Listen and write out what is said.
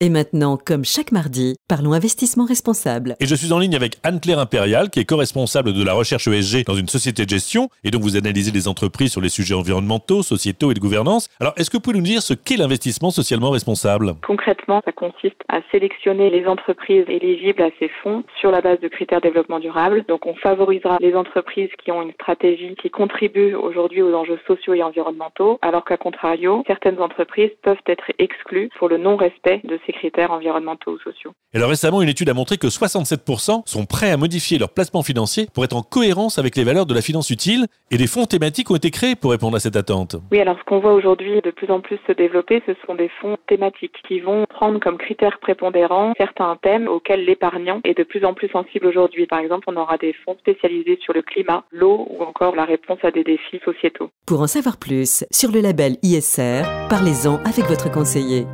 Et maintenant, comme chaque mardi, parlons investissement responsable. Et je suis en ligne avec Anne-Claire Impérial, qui est co-responsable de la recherche ESG dans une société de gestion. Et donc, vous analysez les entreprises sur les sujets environnementaux, sociétaux et de gouvernance. Alors, est-ce que vous pouvez nous dire ce qu'est l'investissement socialement responsable? Concrètement, ça consiste à sélectionner les entreprises éligibles à ces fonds sur la base de critères de développement durable. Donc, on favorisera les entreprises qui ont une stratégie qui contribue aujourd'hui aux enjeux sociaux et environnementaux, alors qu'à contrario, certaines entreprises peuvent être exclues pour le non-respect de ces critères environnementaux ou sociaux. Et alors récemment, une étude a montré que 67% sont prêts à modifier leur placement financier pour être en cohérence avec les valeurs de la finance utile et des fonds thématiques ont été créés pour répondre à cette attente. Oui, alors ce qu'on voit aujourd'hui de plus en plus se développer, ce sont des fonds thématiques qui vont prendre comme critères prépondérants certains thèmes auxquels l'épargnant est de plus en plus sensible aujourd'hui. Par exemple, on aura des fonds spécialisés sur le climat, l'eau ou encore la réponse à des défis sociétaux. Pour en savoir plus sur le label ISR, parlez-en avec votre conseiller.